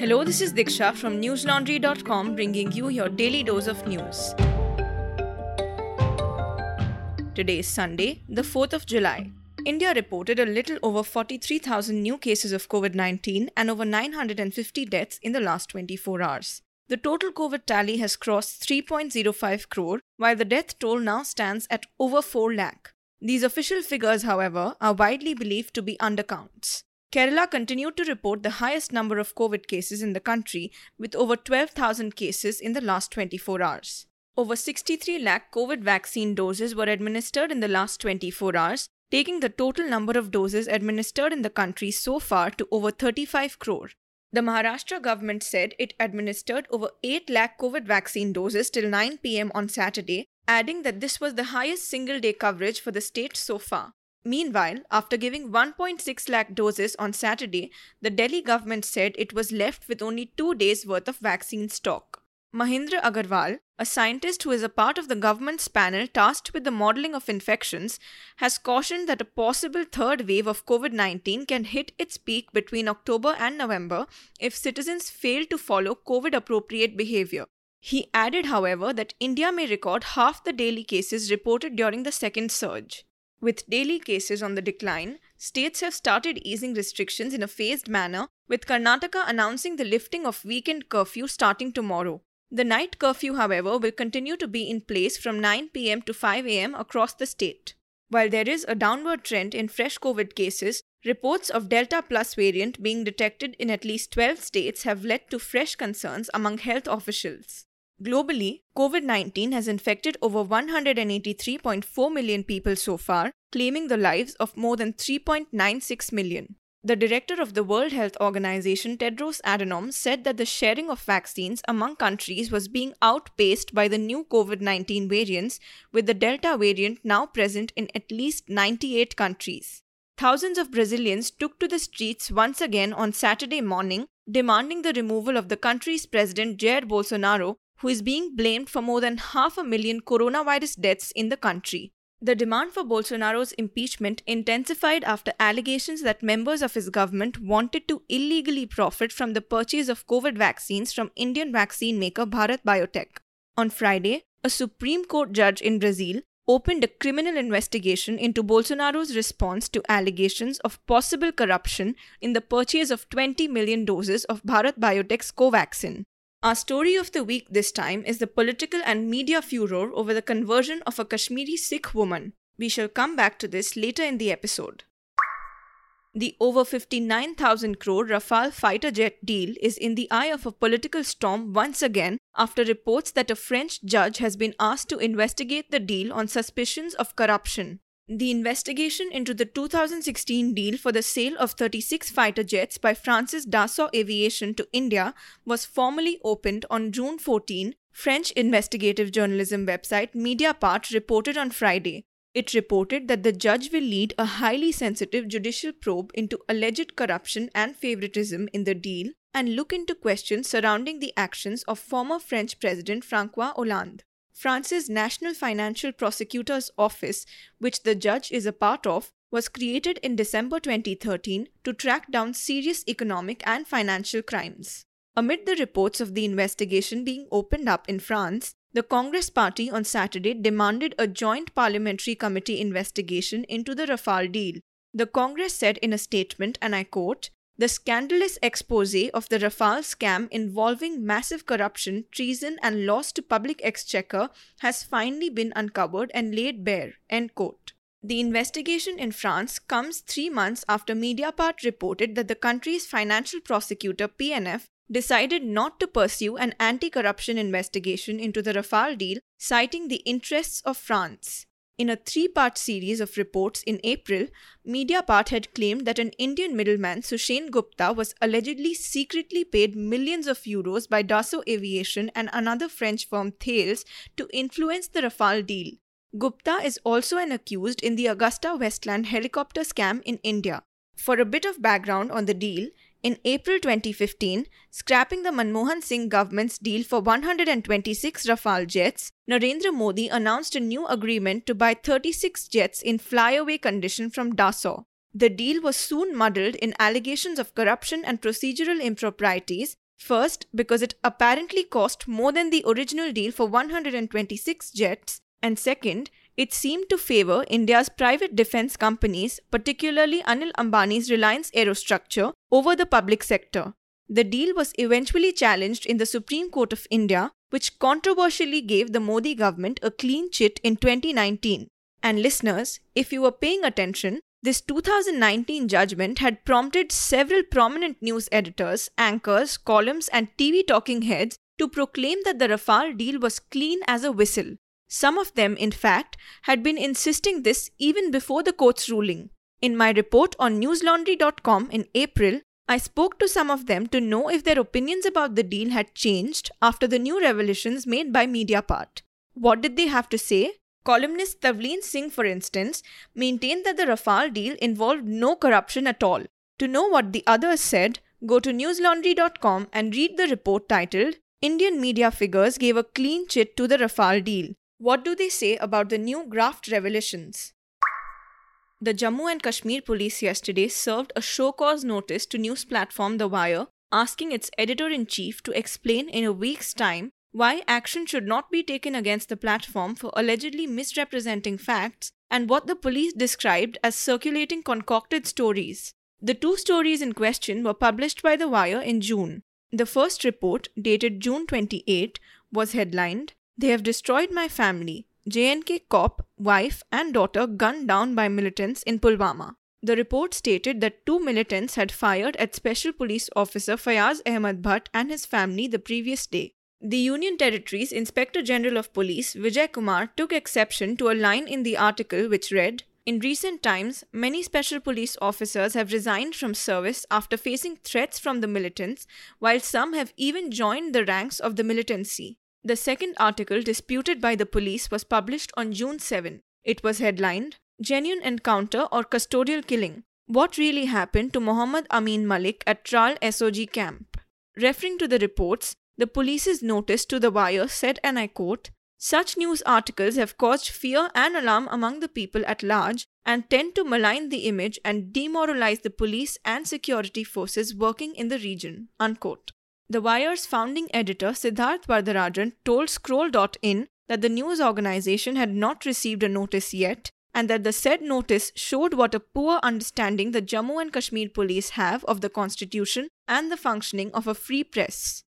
Hello, this is Diksha from newslaundry.com bringing you your daily dose of news. Today is Sunday, the 4th of July. India reported a little over 43,000 new cases of COVID 19 and over 950 deaths in the last 24 hours. The total COVID tally has crossed 3.05 crore, while the death toll now stands at over 4 lakh. These official figures, however, are widely believed to be undercounts. Kerala continued to report the highest number of COVID cases in the country, with over 12,000 cases in the last 24 hours. Over 63 lakh COVID vaccine doses were administered in the last 24 hours, taking the total number of doses administered in the country so far to over 35 crore. The Maharashtra government said it administered over 8 lakh COVID vaccine doses till 9 pm on Saturday, adding that this was the highest single day coverage for the state so far. Meanwhile, after giving 1.6 lakh doses on Saturday, the Delhi government said it was left with only two days' worth of vaccine stock. Manindra Agrawal, a scientist who is a part of the government's panel tasked with the modeling of infections, has cautioned that a possible third wave of COVID 19 can hit its peak between October and November if citizens fail to follow COVID appropriate behavior. He added, however, that India may record half the daily cases reported during the second surge. With daily cases on the decline, states have started easing restrictions in a phased manner, with Karnataka announcing the lifting of weekend curfew starting tomorrow. The night curfew, however, will continue to be in place from 9 pm to 5 am across the state. While there is a downward trend in fresh COVID cases, reports of Delta Plus variant being detected in at least 12 states have led to fresh concerns among health officials. Globally, COVID 19 has infected over 183.4 million people so far, claiming the lives of more than 3.96 million. The director of the World Health Organization, Tedros Adhanom, said that the sharing of vaccines among countries was being outpaced by the new COVID 19 variants, with the Delta variant now present in at least 98 countries. Thousands of Brazilians took to the streets once again on Saturday morning, demanding the removal of the country's president Jair Bolsonaro who is being blamed for more than half a million coronavirus deaths in the country. The demand for Bolsonaro's impeachment intensified after allegations that members of his government wanted to illegally profit from the purchase of COVID vaccines from Indian vaccine maker Bharat Biotech. On Friday, a Supreme Court judge in Brazil opened a criminal investigation into Bolsonaro's response to allegations of possible corruption in the purchase of 20 million doses of Bharat Biotech's Covaxin. Our story of the week this time is the political and media furor over the conversion of a Kashmiri Sikh woman. We shall come back to this later in the episode. The over 59,000 crore Rafale fighter jet deal is in the eye of a political storm once again after reports that a French judge has been asked to investigate the deal on suspicions of corruption. The investigation into the 2016 deal for the sale of 36 fighter jets by France's Dassault Aviation to India was formally opened on June 14, French investigative journalism website Mediapart reported on Friday. It reported that the judge will lead a highly sensitive judicial probe into alleged corruption and favoritism in the deal and look into questions surrounding the actions of former French President Francois Hollande. France's National Financial Prosecutor's Office, which the judge is a part of, was created in December 2013 to track down serious economic and financial crimes. Amid the reports of the investigation being opened up in France, the Congress Party on Saturday demanded a joint parliamentary committee investigation into the Rafale deal. The Congress said in a statement, and I quote, the scandalous expose of the Rafale scam involving massive corruption, treason, and loss to public exchequer has finally been uncovered and laid bare. End quote. The investigation in France comes three months after Mediapart reported that the country's financial prosecutor, PNF, decided not to pursue an anti corruption investigation into the Rafale deal, citing the interests of France. In a three part series of reports in April, Mediapart had claimed that an Indian middleman, Sushen Gupta, was allegedly secretly paid millions of euros by Dassault Aviation and another French firm, Thales, to influence the Rafale deal. Gupta is also an accused in the AgustaWestland helicopter scam in India. For a bit of background on the deal, in April 2015, scrapping the Manmohan Singh government's deal for 126 Rafale jets, Narendra Modi announced a new agreement to buy 36 jets in flyaway condition from Dassault. The deal was soon muddled in allegations of corruption and procedural improprieties, First, because it apparently cost more than the original deal for 126 jets, and second, it seemed to favor India's private defense companies, particularly Anil Ambani's Reliance Aerostructure, over the public sector. The deal was eventually challenged in the Supreme Court of India, which controversially gave the Modi government a clean chit in 2019. And listeners, if you were paying attention, this 2019 judgment had prompted several prominent news editors, anchors, columns, and TV talking heads to proclaim that the Rafale deal was clean as a whistle. Some of them, in fact, had been insisting this even before the court's ruling. In my report on newslaundry.com in April, I spoke to some of them to know if their opinions about the deal had changed after the new revelations made by Mediapart. What did they have to say? Columnist Tavleen Singh, for instance, maintained that the Rafale deal involved no corruption at all. To know what the others said, go to newslaundry.com and read the report titled Indian Media Figures Gave a Clean Chit to the Rafale Deal. What do they say about the new graft revelations? The Jammu and Kashmir police yesterday served a show cause notice to news platform The Wire, asking its editor in chief to explain in a week's time why action should not be taken against the platform for allegedly misrepresenting facts and what the police described as circulating concocted stories. The two stories in question were published by The Wire in June. The first report, dated June 28, was headlined They have destroyed my family. JNK cop, wife, and daughter gunned down by militants in Pulwama. The report stated that two militants had fired at Special Police Officer Fayaz Ahmad Bhatt and his family the previous day. The Union Territory's Inspector General of Police, Vijay Kumar, took exception to a line in the article which read In recent times, many special police officers have resigned from service after facing threats from the militants, while some have even joined the ranks of the militancy. The second article disputed by the police was published on June 7. It was headlined Genuine Encounter or Custodial Killing What Really Happened to Muhammad Amin Malik at Tral SOG Camp. Referring to the reports, the police's notice to the wire said, and I quote, such news articles have caused fear and alarm among the people at large and tend to malign the image and demoralize the police and security forces working in the region. Unquote. The Wire's founding editor Siddharth Varadarajan told Scroll.in that the news organization had not received a notice yet and that the said notice showed what a poor understanding the Jammu and Kashmir police have of the constitution and the functioning of a free press.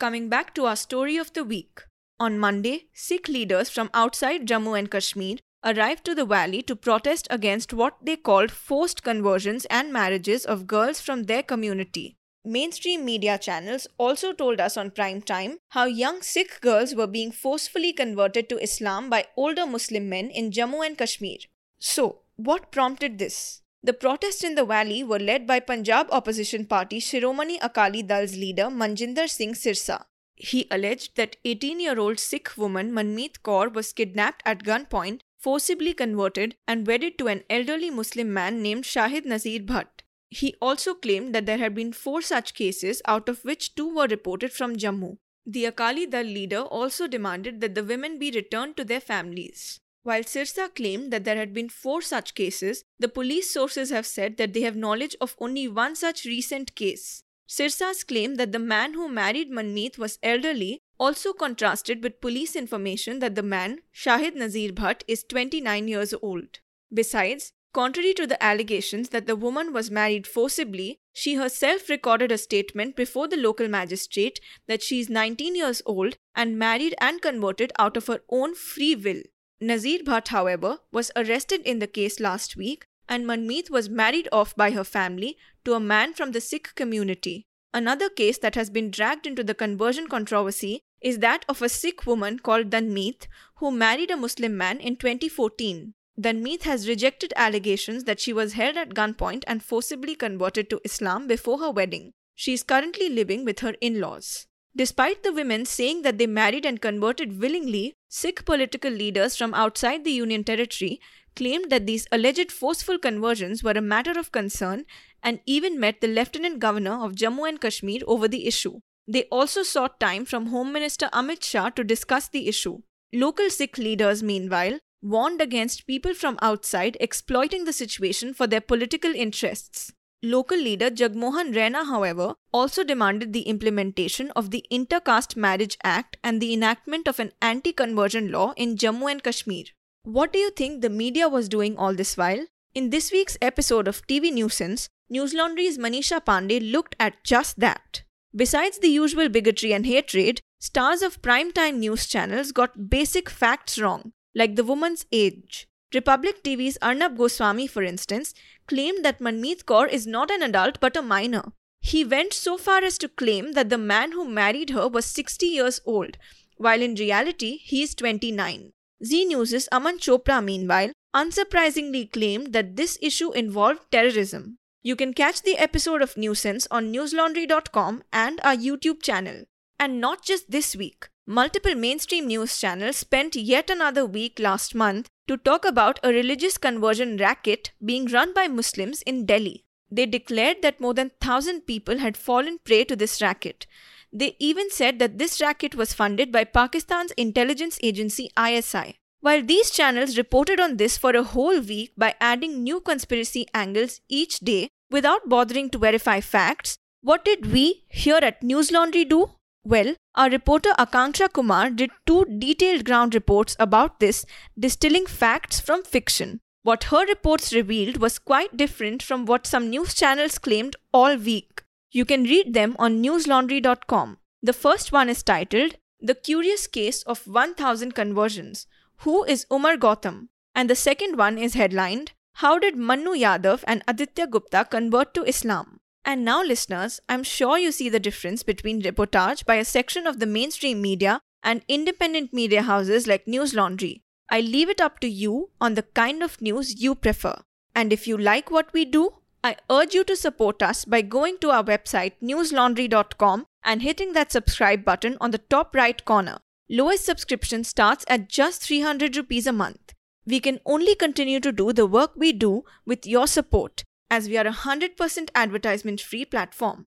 Coming back to our story of the week. On Monday, Sikh leaders from outside Jammu and Kashmir arrived to the valley to protest against what they called forced conversions and marriages of girls from their community. Mainstream media channels also told us on prime time how young Sikh girls were being forcefully converted to Islam by older Muslim men in Jammu and Kashmir. So, what prompted this? The protests in the valley were led by Punjab opposition party Shiromani Akali Dal's leader Manjinder Singh Sirsa. He alleged that 18 year old Sikh woman Manmeet Kaur was kidnapped at gunpoint, forcibly converted, and wedded to an elderly Muslim man named Shahid Nazir Bhatt. He also claimed that there had been four such cases, out of which two were reported from Jammu. The Akali Dal leader also demanded that the women be returned to their families. While Sirsa claimed that there had been four such cases, the police sources have said that they have knowledge of only one such recent case. Sirsa's claim that the man who married Manmeet was elderly also contrasted with police information that the man, Shahid Nazir Bhatt, is 29 years old. Besides, contrary to the allegations that the woman was married forcibly, she herself recorded a statement before the local magistrate that she is 19 years old and married and converted out of her own free will. Nazir Bhatt, however, was arrested in the case last week, and Manmeet was married off by her family to a man from the Sikh community. Another case that has been dragged into the conversion controversy is that of a Sikh woman called Danmeet who married a Muslim man in 2014. Danmeet has rejected allegations that she was held at gunpoint and forcibly converted to Islam before her wedding. She is currently living with her in laws. Despite the women saying that they married and converted willingly, Sikh political leaders from outside the Union Territory claimed that these alleged forceful conversions were a matter of concern and even met the Lieutenant Governor of Jammu and Kashmir over the issue. They also sought time from Home Minister Amit Shah to discuss the issue. Local Sikh leaders, meanwhile, warned against people from outside exploiting the situation for their political interests. Local leader Jagmohan Raina, however, also demanded the implementation of the Intercaste Marriage Act and the enactment of an anti conversion law in Jammu and Kashmir. What do you think the media was doing all this while? In this week's episode of TV Nuisance, News Laundry's Manisha Pandey looked at just that. Besides the usual bigotry and hatred, stars of primetime news channels got basic facts wrong, like the woman's age. Republic TV's Arnab Goswami, for instance, claimed that Manmeet Kaur is not an adult but a minor. He went so far as to claim that the man who married her was 60 years old, while in reality he is 29. Zee News' Aman Chopra, meanwhile, unsurprisingly claimed that this issue involved terrorism. You can catch the episode of Nuisance on newslaundry.com and our YouTube channel. And not just this week. Multiple mainstream news channels spent yet another week last month to talk about a religious conversion racket being run by Muslims in Delhi. They declared that more than 1,000 people had fallen prey to this racket. They even said that this racket was funded by Pakistan's intelligence agency ISI. While these channels reported on this for a whole week by adding new conspiracy angles each day without bothering to verify facts, what did we here at News Laundry do? Well, our reporter Akanksha Kumar did two detailed ground reports about this, distilling facts from fiction. What her reports revealed was quite different from what some news channels claimed all week. You can read them on newslaundry.com. The first one is titled The Curious Case of 1000 Conversions Who is Umar Gautam? And the second one is headlined How Did Mannu Yadav and Aditya Gupta Convert to Islam? And now, listeners, I'm sure you see the difference between reportage by a section of the mainstream media and independent media houses like News Laundry. I leave it up to you on the kind of news you prefer. And if you like what we do, I urge you to support us by going to our website newslaundry.com and hitting that subscribe button on the top right corner. Lowest subscription starts at just 300 rupees a month. We can only continue to do the work we do with your support as we are a 100% advertisement free platform.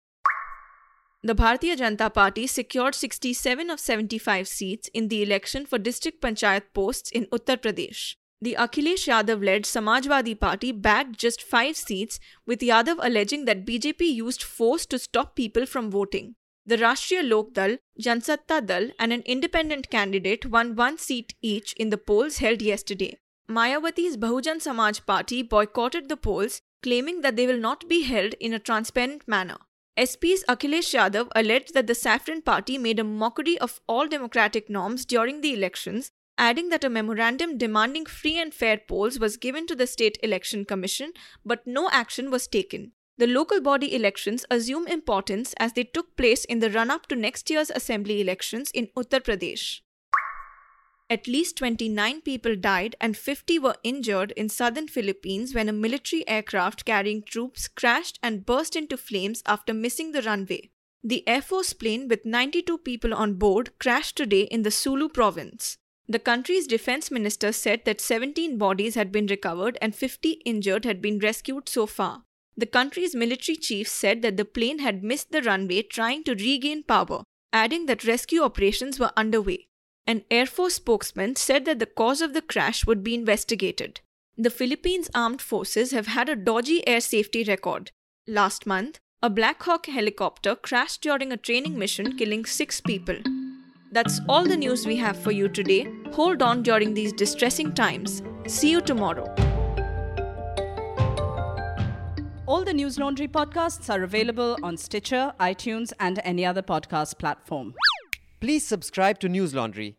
The Bharatiya Janata Party secured 67 of 75 seats in the election for district panchayat posts in Uttar Pradesh. The Akhilesh Yadav led Samajwadi Party bagged just 5 seats, with Yadav alleging that BJP used force to stop people from voting. The Rashtriya Lok Dal, Jansatta Dal, and an independent candidate won one seat each in the polls held yesterday. Mayawati's Bahujan Samaj Party boycotted the polls claiming that they will not be held in a transparent manner. SP's Akhilesh Yadav alleged that the Saffron Party made a mockery of all democratic norms during the elections, adding that a memorandum demanding free and fair polls was given to the State Election Commission, but no action was taken. The local body elections assume importance as they took place in the run up to next year's assembly elections in Uttar Pradesh. At least 29 people died and 50 were injured in southern Philippines when a military aircraft carrying troops crashed and burst into flames after missing the runway. The Air Force plane with 92 people on board crashed today in the Sulu province. The country's defense minister said that 17 bodies had been recovered and 50 injured had been rescued so far. The country's military chief said that the plane had missed the runway trying to regain power, adding that rescue operations were underway. An Air Force spokesman said that the cause of the crash would be investigated. The Philippines Armed Forces have had a dodgy air safety record. Last month, a Black Hawk helicopter crashed during a training mission, killing six people. That's all the news we have for you today. Hold on during these distressing times. See you tomorrow. All the News Laundry podcasts are available on Stitcher, iTunes, and any other podcast platform. Please subscribe to News Laundry.